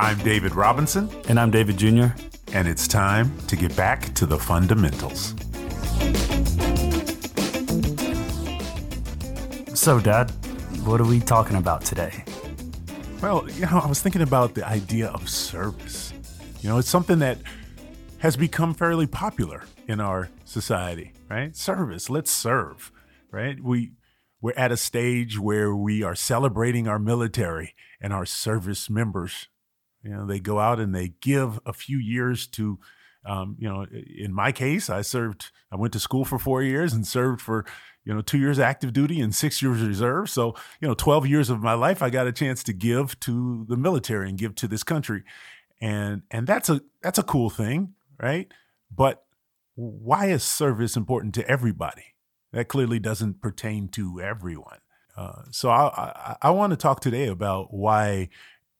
I'm David Robinson, And I'm David Jr. and it's time to get back to the fundamentals. So, Dad, what are we talking about today? Well, you know, I was thinking about the idea of service. You know, it's something that has become fairly popular in our society, right? Service, let's serve, right? We we're at a stage where we are celebrating our military and our service members. You know, they go out and they give a few years to um, you know, in my case, I served, I went to school for four years and served for, you know, two years active duty and six years reserve. So, you know, 12 years of my life, I got a chance to give to the military and give to this country. And, and that's a, that's a cool thing, right? But why is service important to everybody? That clearly doesn't pertain to everyone. Uh, so I, I, I want to talk today about why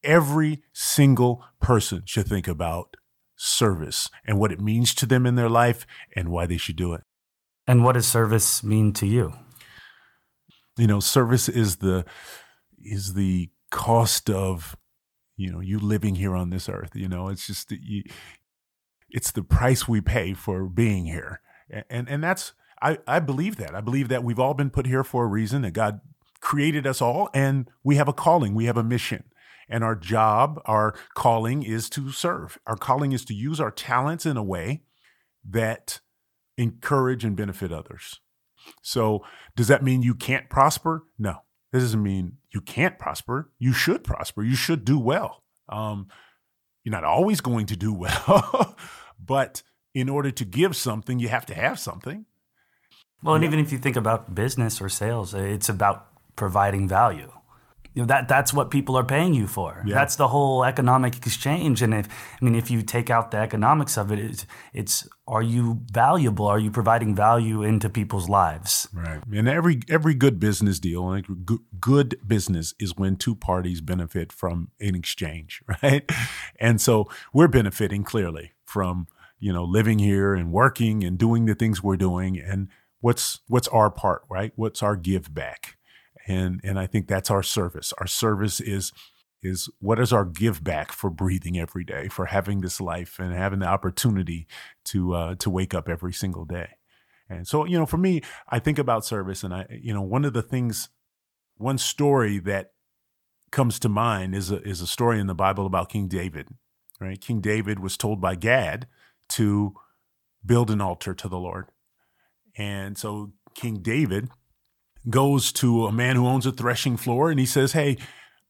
every single person should think about service and what it means to them in their life and why they should do it. And what does service mean to you? You know, service is the is the cost of you know you living here on this earth. You know, it's just you, it's the price we pay for being here, and and that's I I believe that I believe that we've all been put here for a reason. That God created us all, and we have a calling, we have a mission. And our job, our calling is to serve. Our calling is to use our talents in a way that encourage and benefit others. So, does that mean you can't prosper? No. That doesn't mean you can't prosper. You should prosper. You should do well. Um, you're not always going to do well, but in order to give something, you have to have something. Well, and even if you think about business or sales, it's about providing value. You know, that that's what people are paying you for. Yeah. That's the whole economic exchange. And if I mean, if you take out the economics of it, it's, it's are you valuable? Are you providing value into people's lives? Right. And every every good business deal, good, good business is when two parties benefit from an exchange, right? And so we're benefiting clearly from, you know, living here and working and doing the things we're doing and what's what's our part, right? What's our give back? And and I think that's our service. Our service is is what is our give back for breathing every day, for having this life and having the opportunity to uh, to wake up every single day. And so, you know, for me, I think about service, and I, you know, one of the things, one story that comes to mind is a, is a story in the Bible about King David. Right, King David was told by Gad to build an altar to the Lord, and so King David goes to a man who owns a threshing floor, and he says, "Hey,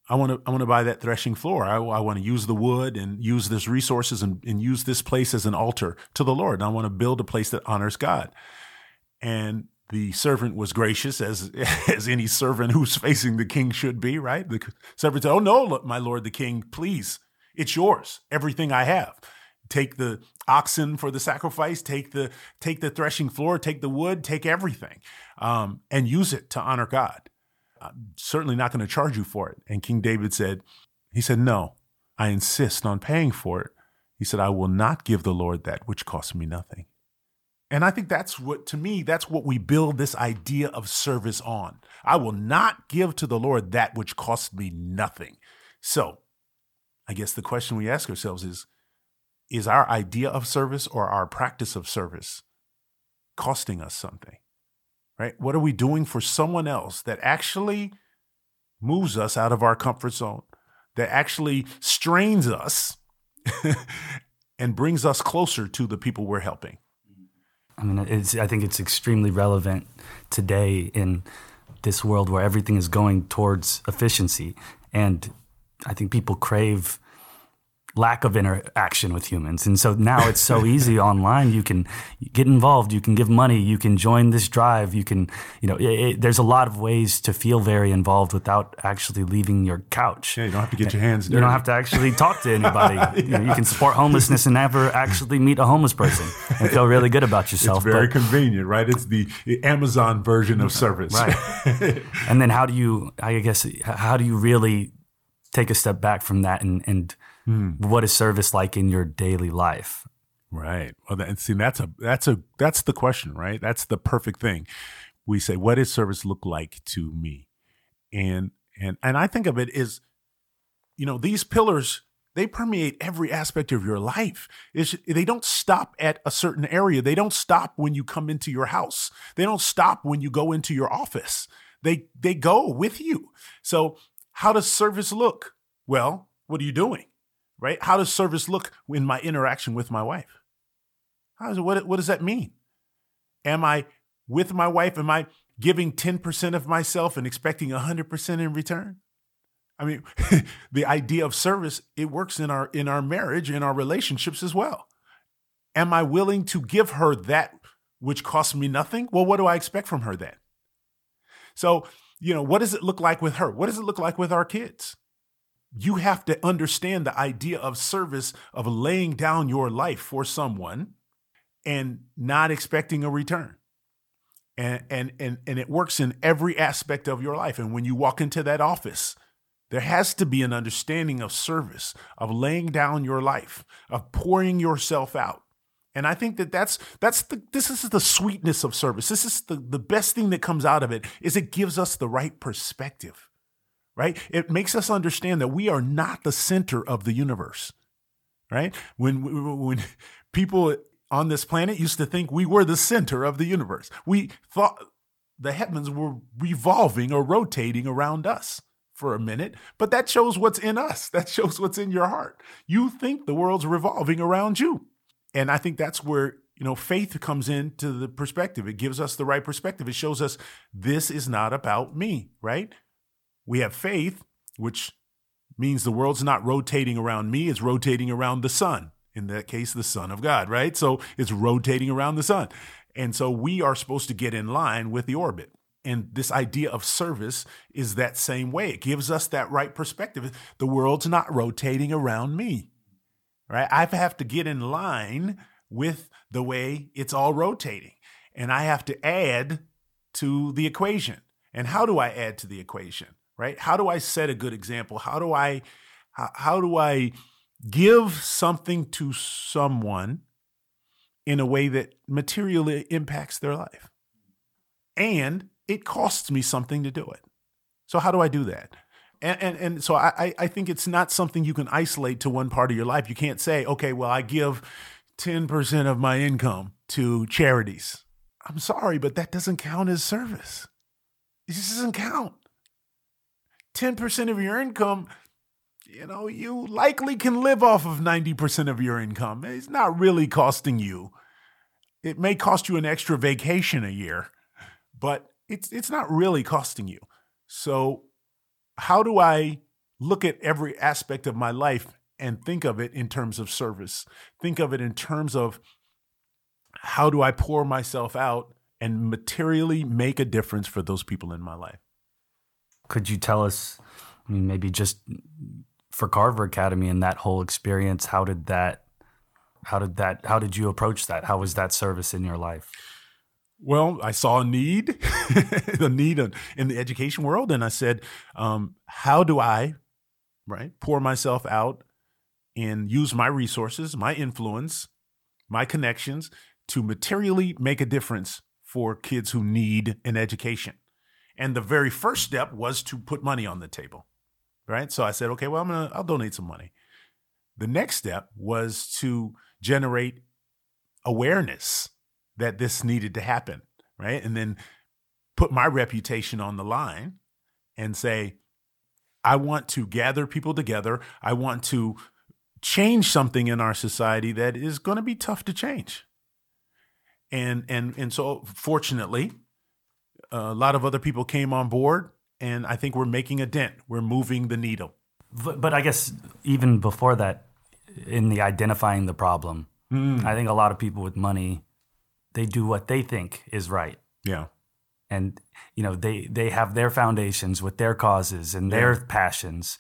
I want to I want to buy that threshing floor. I, I want to use the wood and use this resources and, and use this place as an altar to the Lord. And I want to build a place that honors God." And the servant was gracious, as as any servant who's facing the king should be. Right? The servant said, "Oh no, my lord, the king, please, it's yours. Everything I have." Take the oxen for the sacrifice. Take the take the threshing floor. Take the wood. Take everything, um, and use it to honor God. I'm certainly not going to charge you for it. And King David said, he said, no, I insist on paying for it. He said, I will not give the Lord that which costs me nothing. And I think that's what, to me, that's what we build this idea of service on. I will not give to the Lord that which costs me nothing. So I guess the question we ask ourselves is, is our idea of service or our practice of service costing us something? Right? What are we doing for someone else that actually moves us out of our comfort zone, that actually strains us and brings us closer to the people we're helping? I mean, I think it's extremely relevant today in this world where everything is going towards efficiency. And I think people crave lack of interaction with humans. And so now it's so easy online. You can get involved, you can give money, you can join this drive, you can, you know, it, it, there's a lot of ways to feel very involved without actually leaving your couch. Yeah, you don't have to get your hands dirty. You don't have to actually talk to anybody. yeah. you, know, you, can support homelessness and never actually meet a homeless person and feel really good about yourself. It's very but, convenient, right? It's the Amazon version of service. Right. and then how do you, I guess, how do you really take a step back from that and, and Mm. What is service like in your daily life? Right. Well, that, see, that's a that's a that's the question, right? That's the perfect thing. We say, what does service look like to me? And and and I think of it as, you know, these pillars they permeate every aspect of your life. It's, they don't stop at a certain area. They don't stop when you come into your house. They don't stop when you go into your office. They they go with you. So how does service look? Well, what are you doing? Right? How does service look in my interaction with my wife? How does, what, what does that mean? Am I with my wife? Am I giving 10% of myself and expecting 100% in return? I mean, the idea of service, it works in our in our marriage, in our relationships as well. Am I willing to give her that which costs me nothing? Well, what do I expect from her then? So, you know, what does it look like with her? What does it look like with our kids? You have to understand the idea of service, of laying down your life for someone and not expecting a return. And, and, and, and it works in every aspect of your life. And when you walk into that office, there has to be an understanding of service, of laying down your life, of pouring yourself out. And I think that that's that's the this is the sweetness of service. This is the, the best thing that comes out of it is it gives us the right perspective. Right? It makes us understand that we are not the center of the universe. Right? When when people on this planet used to think we were the center of the universe. We thought the heavens were revolving or rotating around us for a minute, but that shows what's in us. That shows what's in your heart. You think the world's revolving around you. And I think that's where, you know, faith comes into the perspective. It gives us the right perspective. It shows us this is not about me, right? We have faith, which means the world's not rotating around me, it's rotating around the sun. In that case, the Son of God, right? So it's rotating around the sun. And so we are supposed to get in line with the orbit. And this idea of service is that same way. It gives us that right perspective. The world's not rotating around me, right? I have to get in line with the way it's all rotating. And I have to add to the equation. And how do I add to the equation, right? How do I set a good example? How do I, how, how do I give something to someone in a way that materially impacts their life? And it costs me something to do it. So how do I do that? And, and, and so I, I think it's not something you can isolate to one part of your life. You can't say, okay, well, I give 10% of my income to charities. I'm sorry, but that doesn't count as service. It just doesn't count. 10% of your income, you know, you likely can live off of 90% of your income. It's not really costing you. It may cost you an extra vacation a year, but it's it's not really costing you. So how do I look at every aspect of my life and think of it in terms of service? Think of it in terms of how do I pour myself out and materially make a difference for those people in my life? Could you tell us, I mean, maybe just for Carver Academy and that whole experience, how did that, how did that, how did you approach that? How was that service in your life? Well, I saw a need, a need in the education world, and I said, um, "How do I, right, pour myself out and use my resources, my influence, my connections to materially make a difference for kids who need an education?" And the very first step was to put money on the table, right? So I said, "Okay, well, I'm gonna, I'll donate some money." The next step was to generate awareness that this needed to happen, right? And then put my reputation on the line and say, I want to gather people together. I want to change something in our society that is going to be tough to change. And and and so fortunately, a lot of other people came on board and I think we're making a dent. We're moving the needle. But, but I guess even before that in the identifying the problem, mm. I think a lot of people with money they do what they think is right. Yeah. And you know, they they have their foundations with their causes and yeah. their passions.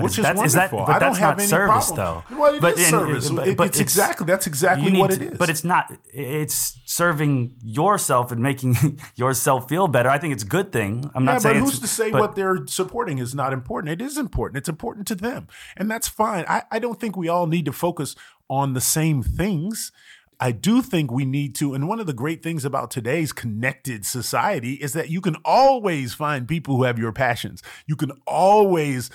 But Which is, that, is that, but I that's not service, problem. though. Well, it but, is service. And, but, but it's, it's, exactly that's exactly what it is. But it's not. It's serving yourself and making yourself feel better. I think it's a good thing. I'm not yeah, saying. But who's to say what they're supporting is not important? It is important. It's important to them, and that's fine. I, I don't think we all need to focus on the same things. I do think we need to. And one of the great things about today's connected society is that you can always find people who have your passions. You can always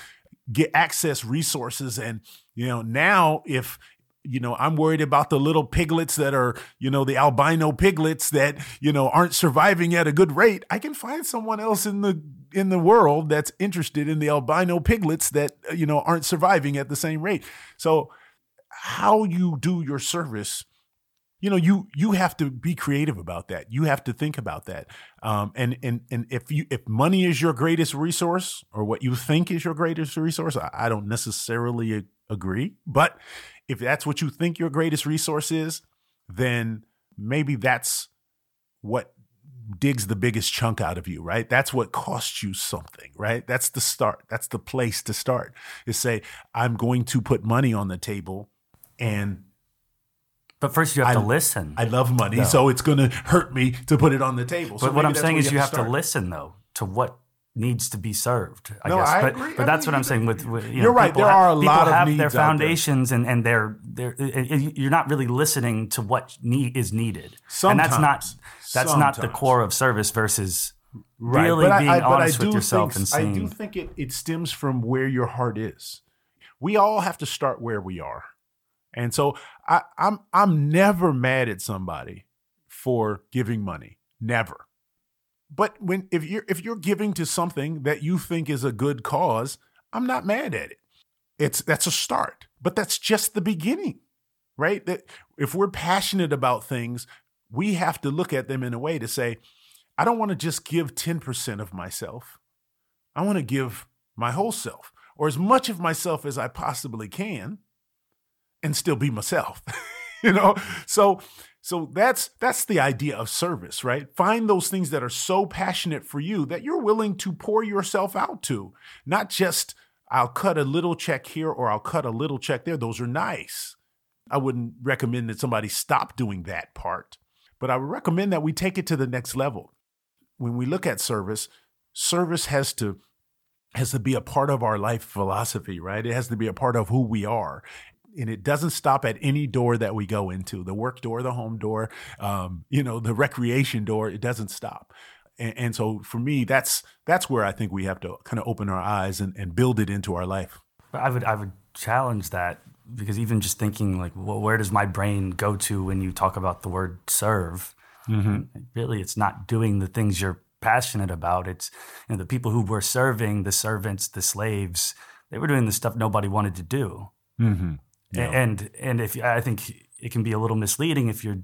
get access resources. And you know now if you know i'm worried about the little piglets that are you know the albino piglets that you know aren't surviving at a good rate i can find someone else in the in the world that's interested in the albino piglets that you know aren't surviving at the same rate. So how you do your service you know you you have to be creative about that. You have to think about that. Um, and and and if you if money is your greatest resource or what you think is your greatest resource i, I don't necessarily a- agree. But if that's what you think your greatest resource is then maybe that's what digs the biggest chunk out of you right? That's what costs you something right? That's the start. That's the place to start is say i'm going to put money on the table and But first, you have I- to listen. I love money, so it's going to hurt me to put it on the table. So but what I'm saying is, you have to start. listen though to what needs to be served. I No, guess, I but, agree. but I that's mean, what I'm saying. With, with you You're know, right. people There have- are a lot of have needs their foundations, and and they're they're you're not really listening to what need is needed. and that's not Sometimes. that's not the core of service versus Right, really but being I, I, but I honest do with yourself think, and seeing. I do think it, it stems from where your heart is. We all have to start where we are, and so I, I'm I'm never mad at somebody for giving money, never. But when if you're if you're giving to something that you think is a good cause, I'm not mad at it. It's that's a start, but that's just the beginning, right? That if we're passionate about things, we have to look at them in a way to say, I don't want to just give 10% of myself. I want to give my whole self or as much of myself as I possibly can and still be myself. you know? So so that's that's the idea of service, right? Find those things that are so passionate for you that you're willing to pour yourself out to. Not just I'll cut a little check here or I'll cut a little check there. Those are nice. I wouldn't recommend that somebody stop doing that part, but I would recommend that we take it to the next level. When we look at service, service has to has to be a part of our life philosophy, right? It has to be a part of who we are. And it doesn't stop at any door that we go into the work door, the home door, um, you know, the recreation door. It doesn't stop. And, and so for me, that's that's where I think we have to kind of open our eyes and, and build it into our life. I would I would challenge that because even just thinking like, well, where does my brain go to when you talk about the word serve? Really, it's not doing the things you're passionate about. It's you know the people who were serving, the servants, the slaves. They were doing the stuff nobody wanted to do. Mm-hmm. A- And and if I think it can be a little misleading if you're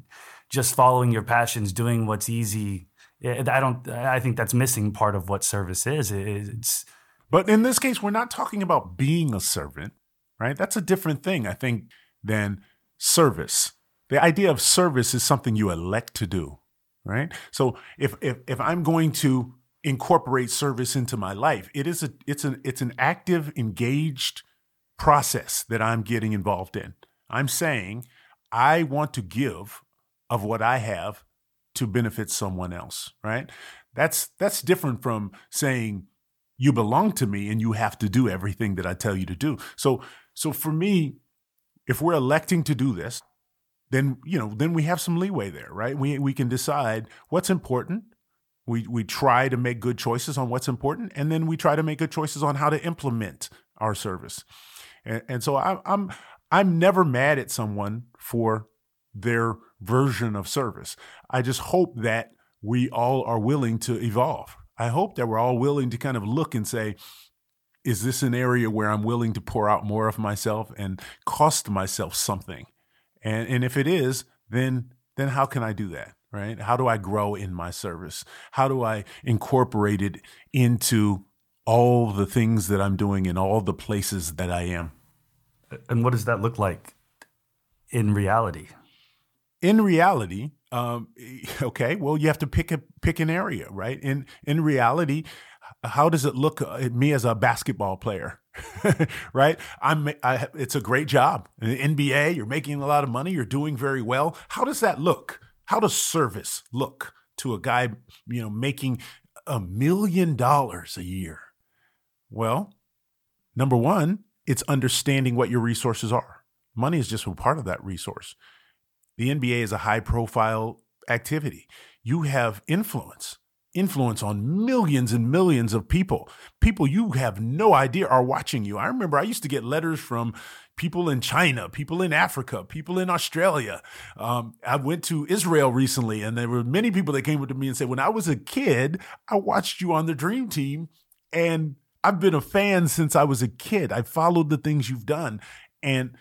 just following your passions, doing what's easy. I I don't. I think that's missing part of what service is. It's But in this case, we're not talking about being a servant, right? That's a different thing, I think, than service. The idea of service is something you elect to do, right? So if if if I'm going to incorporate service into my life, it is a it's an it's an active, engaged process that I'm getting involved in. I'm saying I want to give of what I have to benefit someone else, right? That's that's different from saying you belong to me and you have to do everything that I tell you to do. So so for me, if we're electing to do this, then you know, then we have some leeway there, right? We we can decide what's important. We we try to make good choices on what's important, and then we try to make good choices on how to implement our service. And, and so I, I'm I'm never mad at someone for their version of service. I just hope that we all are willing to evolve. I hope that we're all willing to kind of look and say, is this an area where I'm willing to pour out more of myself and cost myself something? And and if it is, then then how can I do that? Right? How do I grow in my service? How do I incorporate it into all the things that I'm doing in all the places that I am? and what does that look like in reality? in reality, um, okay, well, you have to pick a pick an area, right? In in reality, how does it look at me as a basketball player, right? I'm I, it's a great job in the NBA. You're making a lot of money. You're doing very well. How does that look? How does service look to a guy, you know, making a million dollars a year? Well, number one, it's understanding what your resources are. Money is just a part of that resource. The NBA is a high profile activity. You have influence. influence on millions and millions of people. People you have no idea are watching you. I remember I used to get letters from people in China, people in Africa, people in Australia. Um, I went to Israel recently, and there were many people that came up to me and said, When I was a kid, I watched you on the Dream Team, and I've been a fan since I was a kid. I followed the things you've done, and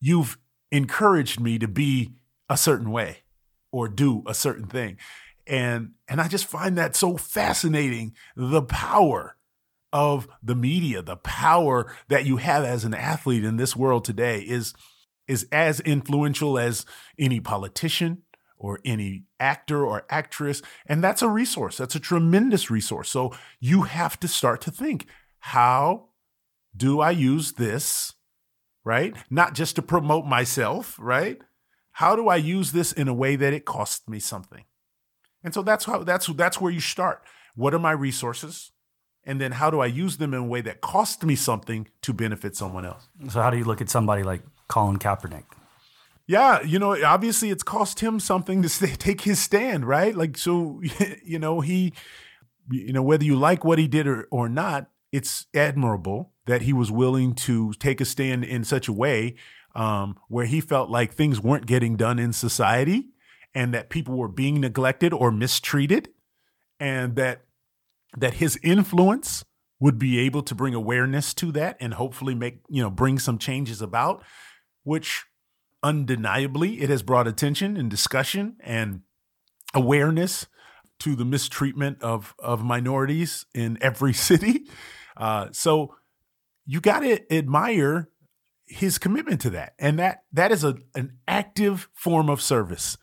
you've encouraged me to be a certain way or do a certain thing. And and I just find that so fascinating the power of the media the power that you have as an athlete in this world today is is as influential as any politician or any actor or actress and that's a resource. That's a tremendous resource. So you have to start to think how do I use this right not just to promote myself right how do I use this in a way that it costs me something and so that's how that's that's where you start. What are my resources? And then how do I use them in a way that costs me something to benefit someone else? So how do you look at somebody like Colin Kaepernick? Yeah, you know, obviously it's cost him something to stay, take his stand, right? Like so you know, he you know, whether you like what he did or, or not, it's admirable that he was willing to take a stand in such a way um, where he felt like things weren't getting done in society and that people were being neglected or mistreated and that that his influence would be able to bring awareness to that and hopefully make you know bring some changes about which undeniably it has brought attention and discussion and awareness to the mistreatment of of minorities in every city uh, so you got to admire his commitment to that and that that is a an active form of service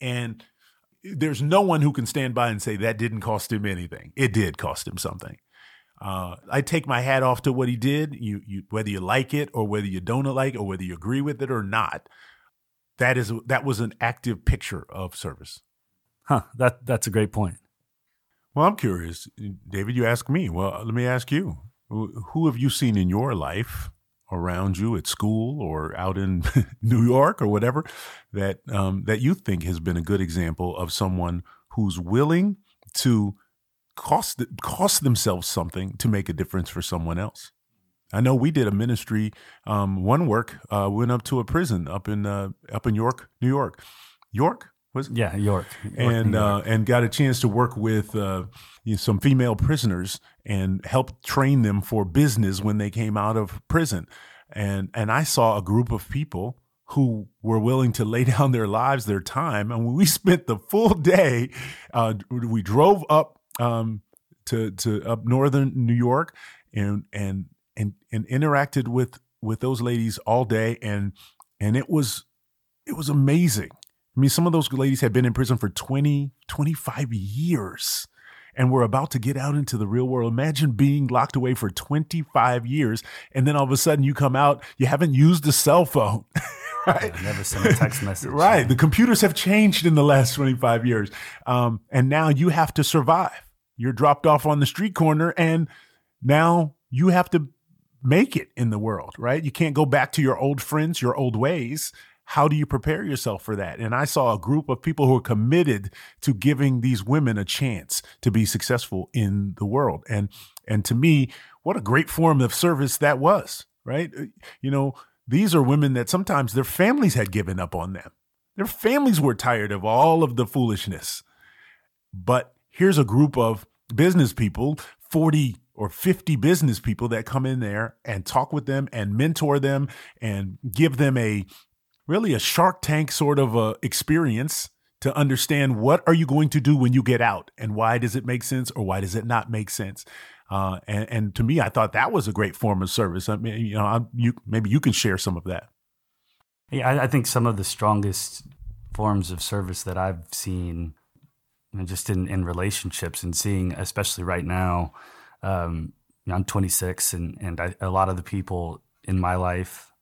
and there's no one who can stand by and say that didn't cost him anything. It did cost him something. Uh, I take my hat off to what he did. You, you, whether you like it or whether you don't like it or whether you agree with it or not, that is that was an active picture of service. Huh. That that's a great point. Well, I'm curious, David. You ask me. Well, let me ask you. Who have you seen in your life around you at school or out in New York or whatever that um, that you think has been a good example of someone who's willing to cost cost themselves something to make a difference for someone else. I know we did a ministry um, one work uh, went up to a prison up in uh, up in York, New York. York was it? Yeah, York, York and uh, and got a chance to work with uh, you know, some female prisoners and help train them for business when they came out of prison. And and I saw a group of people who were willing to lay down their lives, their time, and we spent the full day. Uh, we drove up um, to to up northern New York and and and and interacted with with those ladies all day, and and it was it was amazing I mean, some of those ladies had been in prison for 20, 25 years and were about to get out into the real world. Imagine being locked away for 25 years and then all of a sudden you come out, you haven't used a cell phone. right? Yeah, never sent a text message. right. The computers have changed in the last 25 years. Um, and now you have to survive. You're dropped off on the street corner and now you have to make it in the world, right? You can't go back to your old friends, your old ways how do you prepare yourself for that? And I saw a group of people who are committed to giving these women a chance to be successful in the world. And and to me, what a great form of service that was, right? Uh, you know, these are women that sometimes their families had given up on them. Their families were tired of all of the foolishness. But here's a group of business people, 40 or 50 business people that come in there and talk with them and mentor them and give them a really a Shark Tank sort of a experience to understand what are you going to do when you get out and why does it make sense or why does it not make sense. Uh, and, and, to me, I thought that was a great form of service. I mean, you know, I'm, you maybe you can share some of that. Yeah, I, I think some of the strongest forms of service that I've seen, you know, just in, in relationships and seeing, especially right now, um, you know, I'm 26, and and I, a lot of the people in my life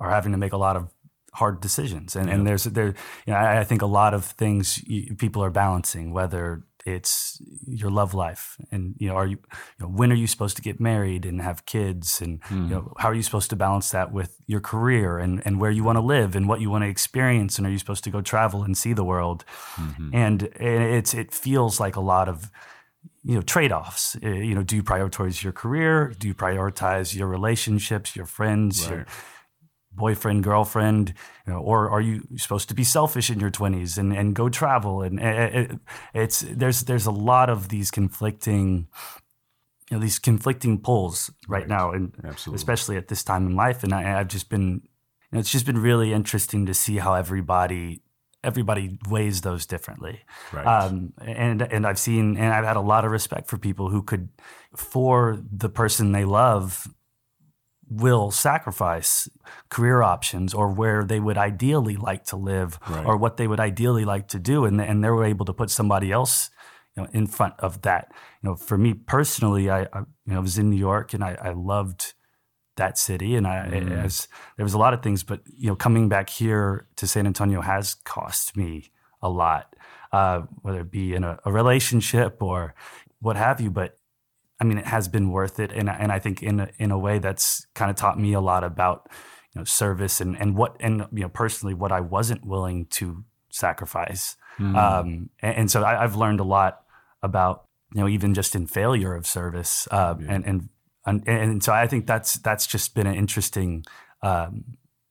are having to make a lot of hard decisions. And, yeah. and there's there, you know, I, I, think a lot of things you, people are balancing, whether it's your love life and you know are you, you know, when are you supposed to get married and have kids and mm. you know mm-hmm. how are you supposed to balance that with your career and and where you want to live and what you want to experience and are you supposed to go travel and see the world mm-hmm. and it's it feels like a lot of you know trade-offs Uh, you know do you prioritize your career do you prioritize your relationships your friends your Right. Boyfriend girlfriend you know, or are you supposed to be selfish in your 20s and, and go travel and it, it's there's there's a lot of these conflicting you know these conflicting pulls right, Right. now and Absolutely. especially at this time in life and I, i've just been you know, it's just been really interesting to see how everybody everybody weighs those differently Right. um, and and I've seen and I've had a lot of respect for people who could, for the person they love, will sacrifice career options or where they would ideally like to live Right. or what they would ideally like to do, and and they were able to put somebody else. You know, in front of that, you know, for me personally, I, I you know was in New York and I, I loved that city, and I, it was, there was a lot of things, but you know, coming back here to San Antonio has cost me a lot, uh, whether it be in a, a relationship or what have you. But I mean, it has been worth it, and I- and I think in a, in a way that's kind of taught me a lot about you know service and and what and you know personally what I wasn't willing to sacrifice. Mm. Um, and, and so I, I've learned a lot about you know even just in failure of service, uh, Yeah. and, and and and so I think that's that's just been an interesting. Um,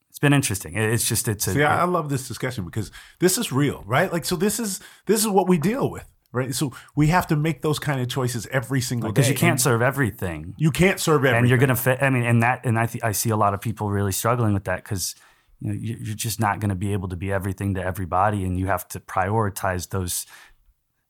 it's been interesting. It's just it's a, See, I, I love this discussion because this is real, right? Like, so this is this is what we deal with, right? So we have to make those kind of choices every single day because you can't And serve everything. you can't serve everything. and you're gonna fit. I mean, and that, and I, th- I see a lot of people really struggling with that because you know you- you're just not going to be able to be everything to everybody, and you have to prioritize those,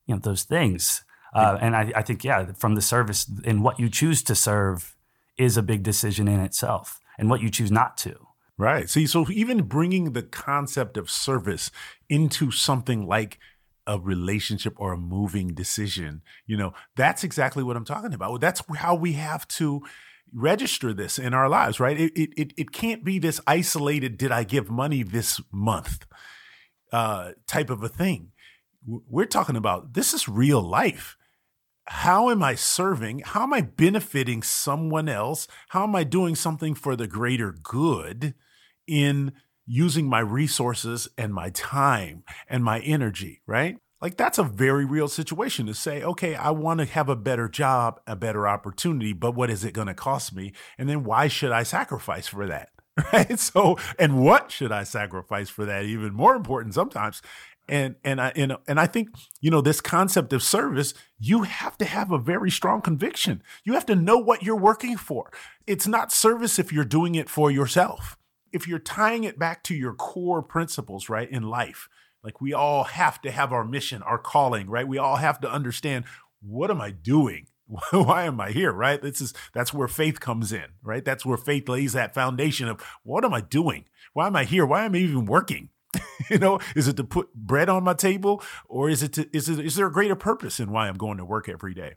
you know, those things. Uh, and I, I think, yeah, from the service and what you choose to serve is a big decision in itself, and what you choose not to. Right. See, so even bringing the concept of service into something like a relationship or a moving decision, you know, that's exactly what I'm talking about. That's how we have to register this in our lives, right? It it it, can't be this isolated did I give money this month uh type of a thing. We're talking about this is real life how am I serving? How am I benefiting someone else? How am I doing something for the greater good in using my resources and my time and my energy, right? Like that's a very real situation to say, okay, I want to have a better job, a better opportunity, but what is it going to cost me? And then why should I sacrifice for that? Right. So, and what should I sacrifice for that? Even more important sometimes. And and I and, and I think you know this concept of service. You have to have a very strong conviction. You have to know what you're working for. It's not service if you're doing it for yourself. If you're tying it back to your core principles, right in life, like we all have to have our mission, our calling, right? We all have to understand what am I doing? Why am I here? Right? This is that's where faith comes in, right? That's where faith lays that foundation of what am I doing? Why am I here? Why am I even working? you know, is it to put bread on my table, or is it to is it is there a greater purpose in why I'm going to work every day?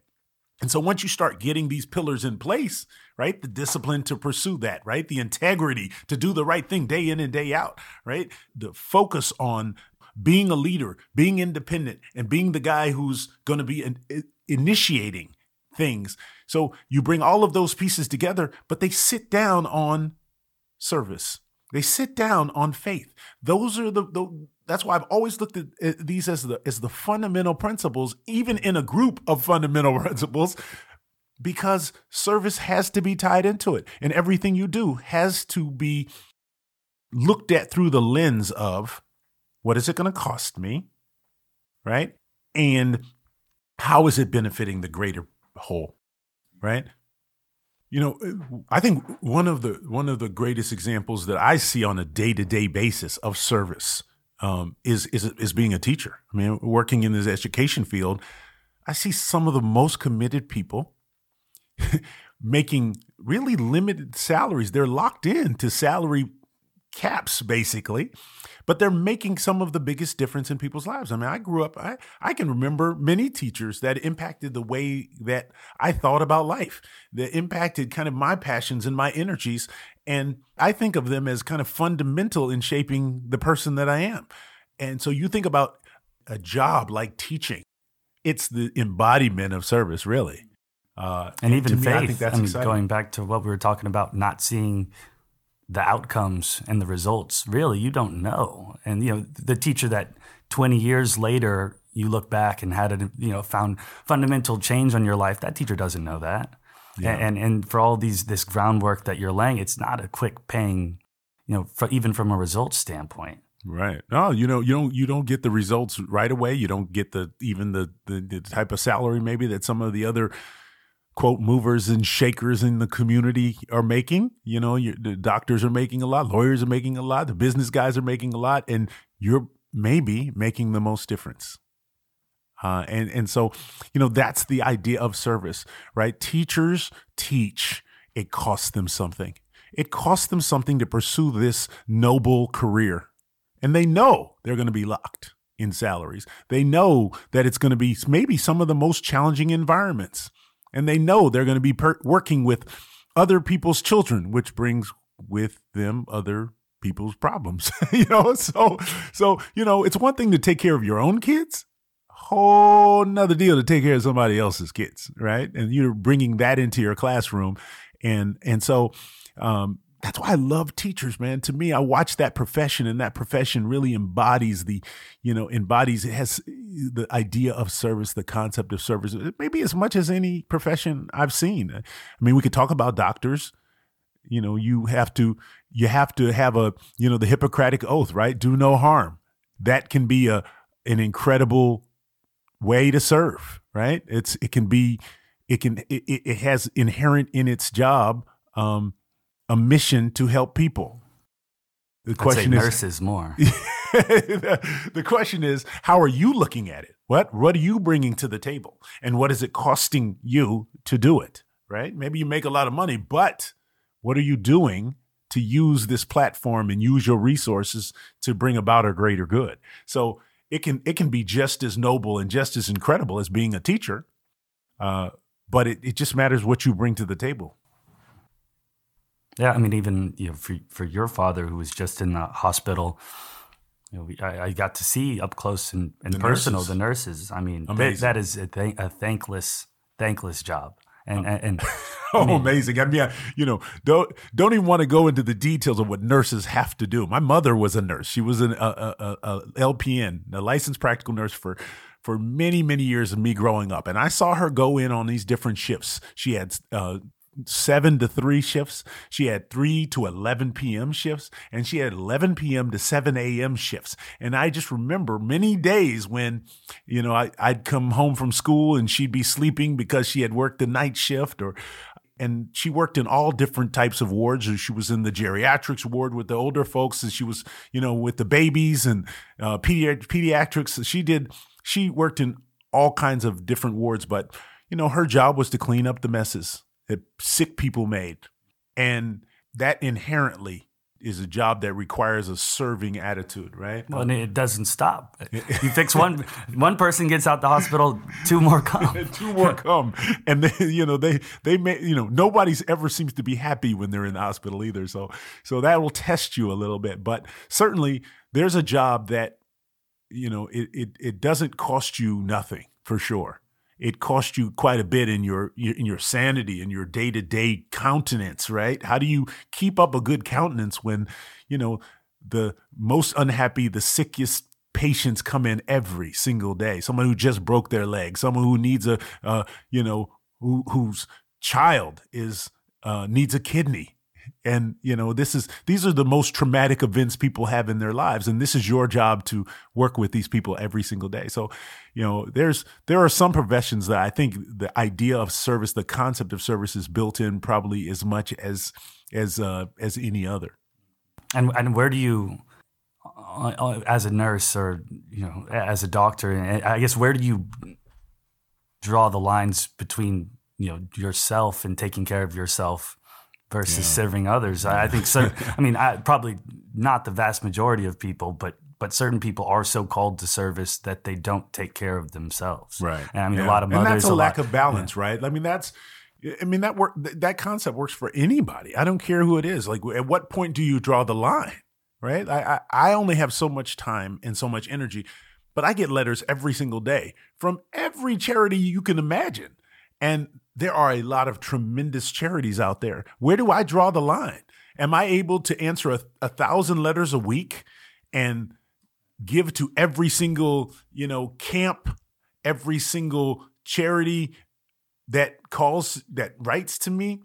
And so once you start getting these pillars in place, right? The discipline to pursue that, right? The integrity to do the right thing day in and day out, right? The focus on being a leader, being independent, and being the guy who's going to be in, initiating things. So you bring all of those pieces together, but they sit down on service. They sit down on faith. Those are the, the that's why I've always looked at these as the as the fundamental principles, even in a group of fundamental principles, because service has to be tied into it, and everything you do has to be looked at through the lens of what is it going to cost me, right, and how is it benefiting the greater whole, right? You know, I think one of the one of the greatest examples that I see on a day to day basis of service um, is is is being a teacher. I mean, working in this education field, I see some of the most committed people making really limited salaries. They're locked in to salary caps, basically, but they're making some of the biggest difference in people's lives. I mean, I grew up, I, I can remember many teachers that impacted the way that I thought about life, that impacted kind of my passions and my energies. And I think of them as kind of fundamental in shaping the person that I am. And so you think about a job like teaching, it's the embodiment of service, really. Uh, and even to me, faith. I think that's I mean, going back to what we were talking about, not seeing the outcomes and the results. Really, you don't know. And you know, the teacher that 20 years later you look back and had a you know found fundamental change on your life. That teacher doesn't know that. Yeah. And, and and for all these this groundwork that you're laying, it's not a quick paying, you know, for, even from a results standpoint. Right. No, you know, you don't you don't get the results right away. You don't get the even the the, the type of salary maybe that some of the other quote movers and shakers in the community are making. You know, the doctors are making a lot, lawyers are making a lot, the business guys are making a lot, and you're maybe making the most difference. Uh, and and so, you know, that's the idea of service, right? Teachers teach. It costs them something. It costs them something to pursue this noble career, and they know they're going to be locked in salaries. They know that it's going to be maybe some of the most challenging environments, and they know they're going to be per- working with other people's children, which brings with them other people's problems you know so so you know it's one thing to take care of your own kids whole nother deal to take care of somebody else's kids, right? And you're bringing that into your classroom, and and so um, that's why I love teachers, man. To me, I watch that profession, and that profession really embodies the, you know, embodies it has the idea of service, the concept of service, maybe as much as any profession I've seen. I mean, we could talk about doctors. You know, you have to you have to have a you know the Hippocratic oath, right? Do no harm. That can be a an incredible way to serve, right? It's it can be it can it, it has inherent in its job um, a mission to help people. The question is nurses more. the, the question is, how are you looking at it? What what are you bringing to the table, and what is it costing you to do it? Right? Maybe you make a lot of money, but what are you doing to use this platform and use your resources to bring about a greater good? So it can it can be just as noble and just as incredible as being a teacher. Uh, but it, it just matters what you bring to the table. Yeah, I mean, even you know, for for your father who was just in the hospital, you know, I, I got to see up close and, and personal nurses. the nurses. I mean, th- that is a, th- a thankless thankless job and and, and oh, I mean, amazing! I mean, you know, don't don't even want to go into the details of what nurses have to do. My mother was a nurse; she was an a, a, a LPN, a licensed practical nurse for for many many years of me growing up, and I saw her go in on these different shifts. She had uh, seven to three shifts. She had three to 11 p.m. shifts, and she had 11 p.m. to 7 a.m. shifts. And I just remember many days when, you know, I, I'd come home from school and she'd be sleeping because she had worked the night shift or and she worked in all different types of wards. She was in the geriatrics ward with the older folks, and she was, you know, with the babies and uh, pedi- pediatrics. She did. She worked in all kinds of different wards, but you know, her job was to clean up the messes that sick people made. And that inherently is a job that requires a serving attitude, right? Well, and it doesn't stop. You fix one one person gets out the hospital, two more come. two more come, and they, you know they they may you know nobody's ever seems to be happy when they're in the hospital either. So so that will test you a little bit, but certainly there's a job that you know it it, it doesn't cost you nothing for sure it costs you quite a bit in your in your sanity and your day to day countenance, right? How do you keep up a good countenance when you know the most unhappy, the sickest patients come in every single day? Someone who just broke their leg, someone who needs a, uh, you know, who, whose child is uh, needs a kidney and you know this is these are the most traumatic events people have in their lives. And this is your job to work with these people every single day. So you know there's there are some professions that i think the idea of service the concept of service is built in probably as much as as uh, as any other. And and where do you uh, uh as a nurse or you know as a doctor i guess where do you draw the lines between you know yourself and taking care of yourself versus yeah. serving others. I, I think so. I mean, I, probably not the vast majority of people, but but certain people are so called to service that they don't take care of themselves. Right. And I mean, yeah. a lot of mothers. And that's a, a lack lot, of balance, yeah. right? I mean, that's. I mean that work. That concept works for anybody. I don't care who it is. Like, at what point do you draw the line? Right. I I, I only have so much time and so much energy, but I get letters every single day from every charity you can imagine, and there are a lot of tremendous charities out there. Where do I draw the line? Am I able to answer a, a thousand letters a week and give to every single, you know, camp, every single charity that calls that writes to me.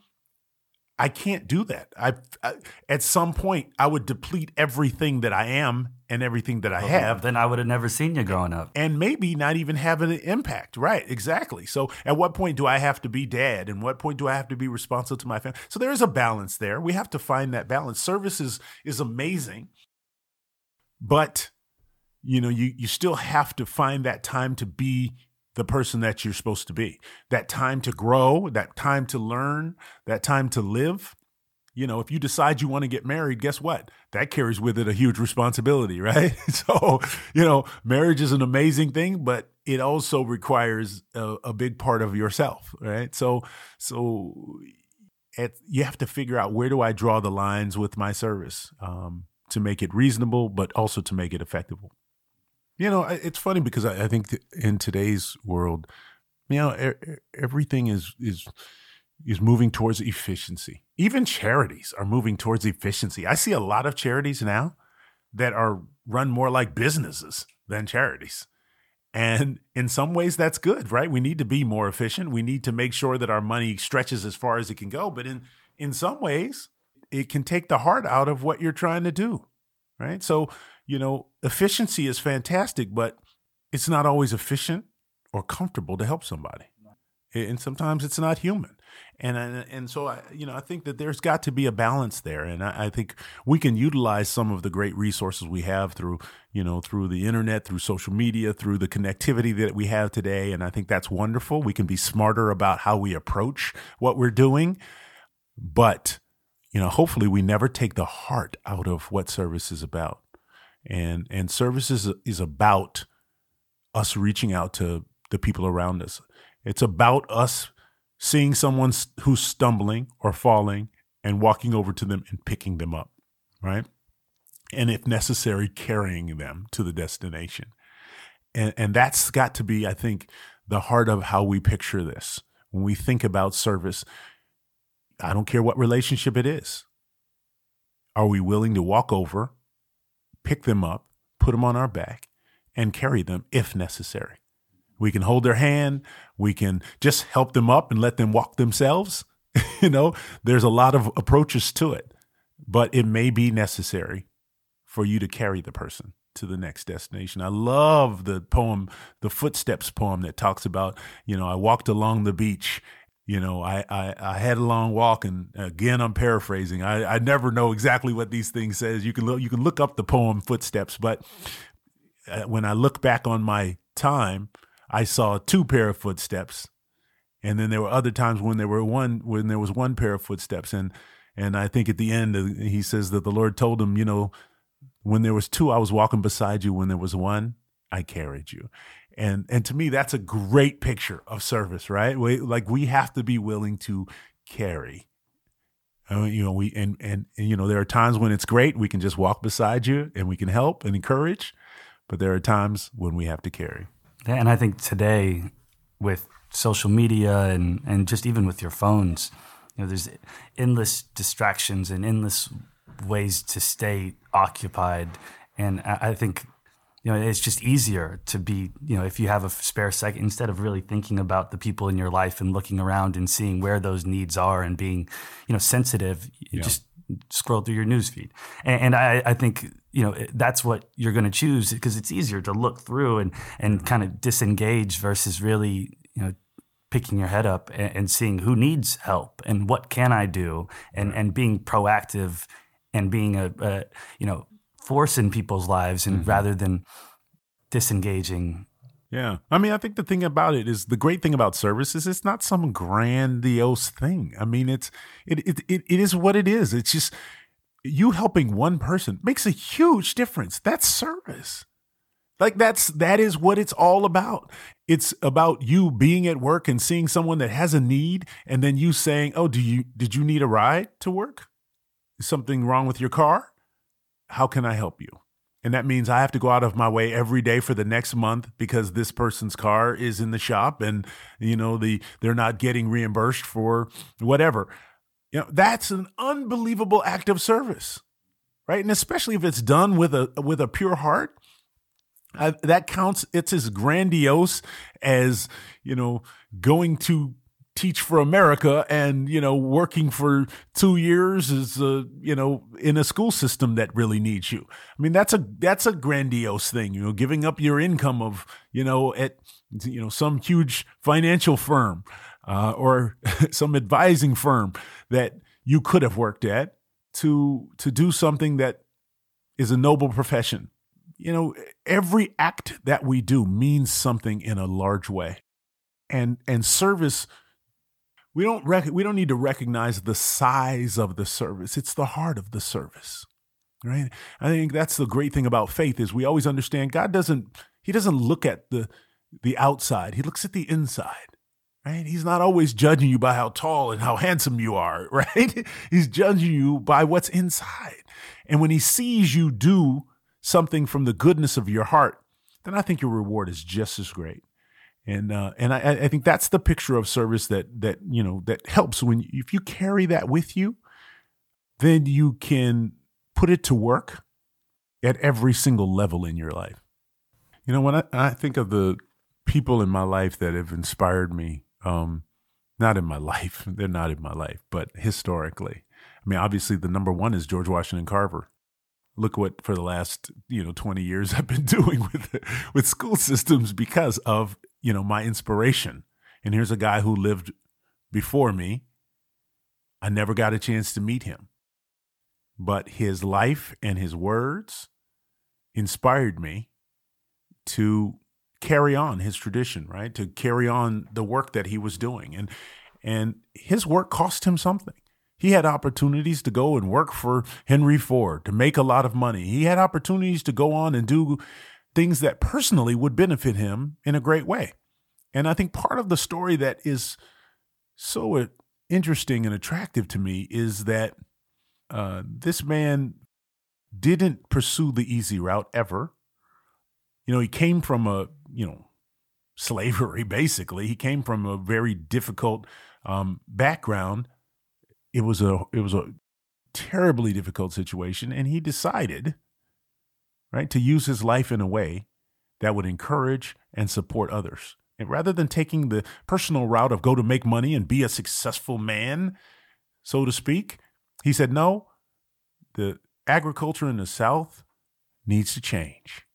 I can't do that. I, I at some point I would deplete everything that I am and everything that I Well, have Then I would have never seen you growing up. and maybe not even having an impact. Right, exactly. So, at what point do I have to be dad? And what point do I have to be responsible to my family? So, there is a balance there. We have to find that balance. Service is, is amazing, but you know, you you still have to find that time to be the person that you're supposed to be. That time to grow, that time to learn, that time to live. You know, if you decide you want to get married, guess what? That carries with it a huge responsibility, right? So, you know, marriage is an amazing thing, but it also requires a, a big part of yourself, right? So, so at, you have to figure out where do I draw the lines with my service um, to make it reasonable, but also to make it effective. You know, it's funny because I, I think in today's world, you know, e- e- everything is is is moving towards efficiency. Even charities are moving towards efficiency. I see a lot of charities now that are run more like businesses than charities. And in some ways that's good, right? We need to be more efficient. We need to make sure that our money stretches as far as it can go, but in in some ways it can take the heart out of what you're trying to do, right? So, you know, efficiency is fantastic, but it's not always efficient or comfortable to help somebody. And sometimes it's not human. And and, so I, you know, I think that there's got to be a balance there, and I, I think we can utilize some of the great resources we have through, you know, through the internet, through social media, through the connectivity that we have today, and I think that's wonderful. We can be smarter about how we approach what we're doing, but you know, hopefully, we never take the heart out of what service is about, and and service is is about us reaching out to the people around us. It's about us seeing someone who's stumbling or falling and walking over to them and picking them up, right? And if necessary, carrying them to the destination. And, and that's got to be, I think, the heart of how we picture this. When we think about service, I don't care what relationship it is. Are we willing to walk over, pick them up, put them on our back, and carry them if necessary? We can hold their hand. We can just help them up and let them walk themselves. you know, there's a lot of approaches to it, but it may be necessary for you to carry the person to the next destination. I love the poem, the Footsteps poem that talks about, you know, I walked along the beach. You know, I, I, I had a long walk, and again, I'm paraphrasing. I, I never know exactly what these things says. You can look, you can look up the poem Footsteps, but uh, when I look back on my time, I saw two pair of footsteps, and then there were other times when there were one when there was one pair of footsteps, and and I think at the end uh, he says that the Lord told him, you know, when there was two, I was walking beside you. When there was one, I carried you, and and to me that's a great picture of service, right? We, like we have to be willing to carry. Uh, you know, we and, and and you know there are times when it's great we can just walk beside you and we can help and encourage, but there are times when we have to carry. Yeah, and I think today with social media and, and just even with your phones, you know, there's endless distractions and endless ways to stay occupied. And I, I think, you know, it's just easier to be, you know, if you have a spare second, instead of really thinking about the people in your life and looking around and seeing where those needs are and being, you know, sensitive, you Yeah. just scroll through your news feed. And, and I, I think, you know, that's what you're going to choose because it's easier to look through and, and kind of disengage versus really, you know, picking your head up and, and seeing who needs help and what can I do and, and being proactive and being a, a, you know, force in people's lives and mm-hmm. rather than disengaging. Yeah. I mean, I think the thing about it is the great thing about service is it's not some grandiose thing. I mean, it's it it it, it is what it is. It's just you helping one person makes a huge difference. That's service. Like that's that is what it's all about. It's about you being at work and seeing someone that has a need and then you saying, "Oh, do you did you need a ride to work? Is something wrong with your car? How can I help you?" And that means I have to go out of my way every day for the next month because this person's car is in the shop and you know the they're not getting reimbursed for whatever. You know, that's an unbelievable act of service. Right? And especially if it's done with a with a pure heart, uh, that counts. It's as grandiose as you know going to teach for America and you know working for two years is uh, you know in a school system that really needs you. I mean that's a that's a grandiose thing. You know, giving up your income of you know at you know some huge financial firm uh, or some advising firm that you could have worked at to to do something that is a noble profession. You know, every act that we do means something in a large way. And and service we don't rec- we don't need to recognize the size of the service. It's the heart of the service. Right? I think that's the great thing about faith is we always understand God doesn't he doesn't look at the the outside. He looks at the inside. Right? He's not always judging you by how tall and how handsome you are, right? He's judging you by what's inside. And when he sees you do something from the goodness of your heart, then I think your reward is just as great. And uh, and I, I think that's the picture of service that that you know that helps when if you carry that with you, then you can put it to work at every single level in your life. You know, when I, I think of the people in my life that have inspired me um, not in my life. They're not in my life, but historically. I mean, obviously, the number one is George Washington Carver. Look what for the last you know twenty years I've been doing with with school systems because of you know my inspiration. And here's a guy who lived before me. I never got a chance to meet him, but his life and his words inspired me to carry on his tradition, right? To carry on the work that he was doing. And and his work cost him something. He had opportunities to go and work for Henry Ford to make a lot of money. He had opportunities to go on and do things that personally would benefit him in a great way. And I think part of the story that is so interesting and attractive to me is that uh, this man didn't pursue the easy route ever. You know, he came from a you know, slavery, basically. He came from a very difficult um, background. It was a it was a terribly difficult situation, and he decided, right, to use his life in a way that would encourage and support others. And rather than taking the personal route of go to make money and be a successful man, so to speak, he said, no, the agriculture in the South needs to change.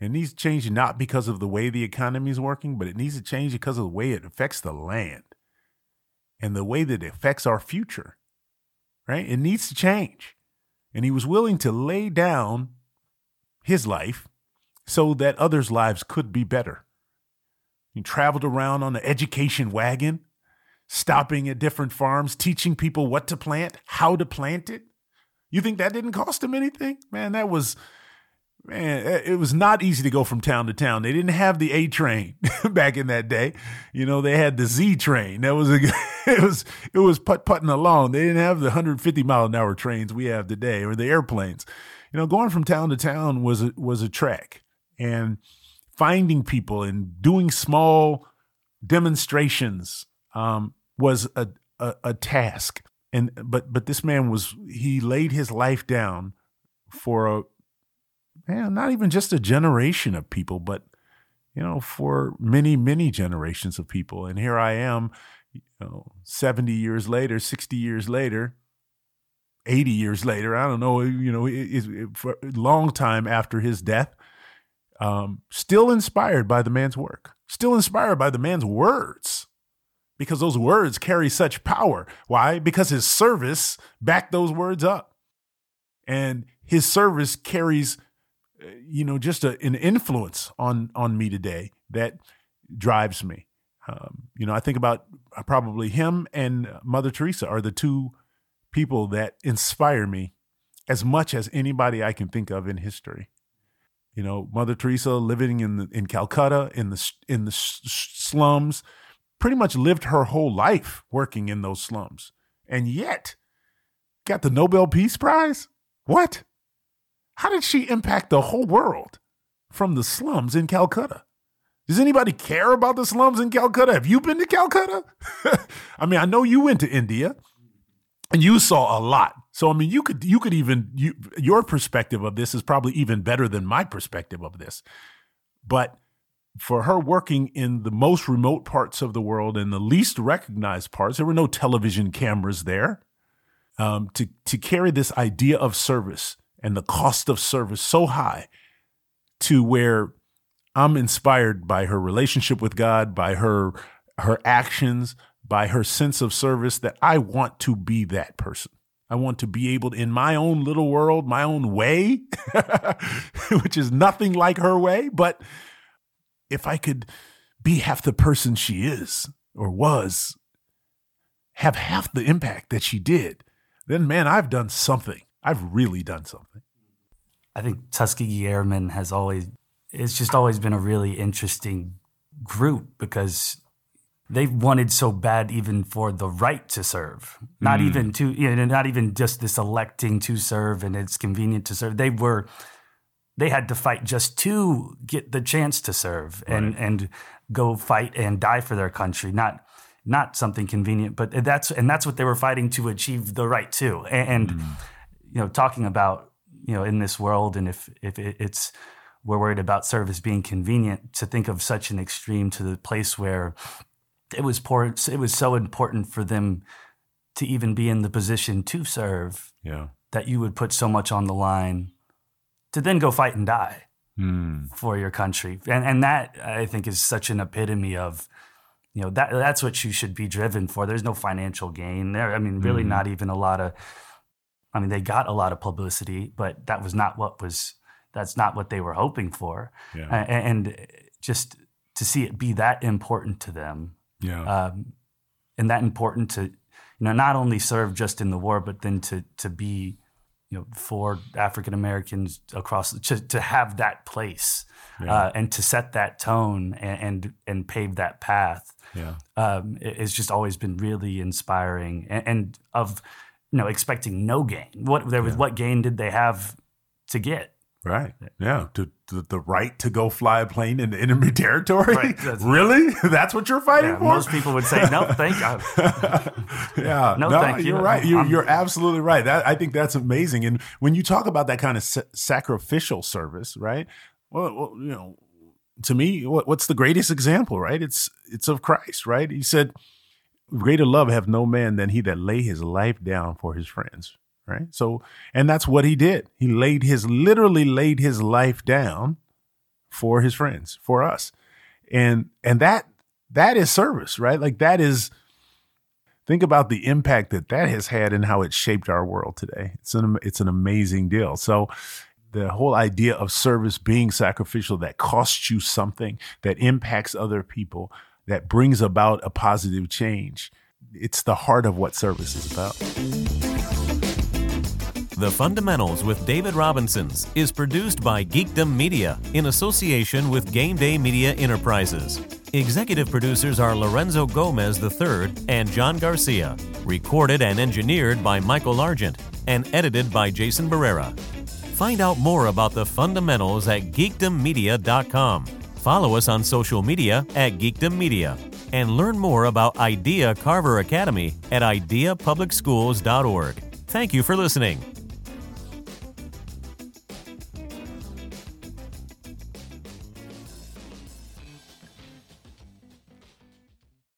It needs to change not because of the way the economy is working, but it needs to change because of the way it affects the land and the way that it affects our future. Right? It needs to change. And he was willing to lay down his life so that others' lives could be better. He traveled around on the education wagon, stopping at different farms, teaching people what to plant, how to plant it. You think that didn't cost him anything? Man, that was man, eh, it was not easy to go from town to town. They didn't have the A train back in that day. You know, they had the Z train. That was a, it was it was put putting along. They didn't have the 150 mile an hour trains we have today or the airplanes. You know, going from town to town was a, was a trek, and finding people and doing small demonstrations um, was a, a a task. And but but this man was he laid his life down for a man, not even just a generation of people, but you know, for many, many generations of people. And here I am, you know, 70 years later, 60 years later, 80 years later, I don't know, you know, it, for a long time after his death, um, still inspired by the man's work, still inspired by the man's words, because those words carry such power. Why? Because his service backed those words up. And his service carries you know, just a, an influence on on me today that drives me. Um, you know, I think about uh, probably him and Mother Teresa are the two people that inspire me as much as anybody I can think of in history. You know, Mother Teresa living in the, in Calcutta in the in the slums, pretty much lived her whole life working in those slums, and yet got the Nobel Peace Prize. What? How did she impact the whole world from the slums in Calcutta? Does anybody care about the slums in Calcutta? Have you been to Calcutta? I mean, I know you went to India and you saw a lot. So I mean, you could you could even you, your perspective of this is probably even better than my perspective of this. But for her working in the most remote parts of the world and the least recognized parts, there were no television cameras there. Um, to to carry this idea of service and the cost of service so high to where I'm inspired by her relationship with God, by her her actions, by her sense of service that I want to be that person. I want to be able to, in my own little world, my own way, which is nothing like her way, but if I could be half the person she is or was, have half the impact that she did, then man, I've done something. I've really done something. I think Tuskegee Airmen has always, it's just always been a really interesting group because they wanted so bad even for the right to serve not mm. even to you know not even just this electing to serve and it's convenient to serve they were they had to fight just to get the chance to serve and right. and go fight and die for their country not not something convenient but that's and that's what they were fighting to achieve the right to and, mm. you know talking about you know in this world and if if it's we're worried about service being convenient to think of such an extreme to the place where it was poor, it was so important for them to even be in the position to serve yeah. that you would put so much on the line to then go fight and die mm. for your country. And and that I think is such an epitome of you know that that's what you should be driven for. There's no financial gain there. I mean, really, mm. not even a lot of. I mean, they got a lot of publicity, but that was not what was. That's not what they were hoping for. Yeah. And, and just to see it be that important to them, yeah, um, and that important to you know not only serve just in the war, but then to to be you know, for African Americans across to, to have that place yeah. uh, and to set that tone and, and, and pave that path. Yeah, um, it's just always been really inspiring and, and, of you know expecting no gain. What there was, yeah. what gain did they have to get? Right. Yeah. To, to, the right to go fly a plane in enemy territory. Right. That's, really? That's what you're fighting yeah, for? Most people would say, no, thank you. yeah. No, no, thank you. You're right. You're, you're, absolutely right. That, I think that's amazing. And when you talk about that kind of sa- sacrificial service, right? Well, well, you know, to me, what, what's the greatest example, right? It's it's of Christ, right? He said, "Greater love have no man than he that lay his life down for his friends." Right? So, and that's what he did. He laid his, literally laid his life down for his friends, for us. And, and that, that is service, right? Like that is, think about the impact that that has had and how it shaped our world today. It's an, it's an amazing deal. So, the whole idea of service being sacrificial that costs you something, that impacts other people, that brings about a positive change. It's the heart of what service is about. The Fundamentals with David Robinsons is produced by Geekdom Media in association with Game Day Media Enterprises. Executive producers are Lorenzo Gomez III and John Garcia. Recorded and engineered by Michael Argent and edited by Jason Barrera. Find out more about the fundamentals at geekdommedia.com. Follow us on social media at Geekdom Media and learn more about Idea Carver Academy at ideapublicschools.org. Thank you for listening.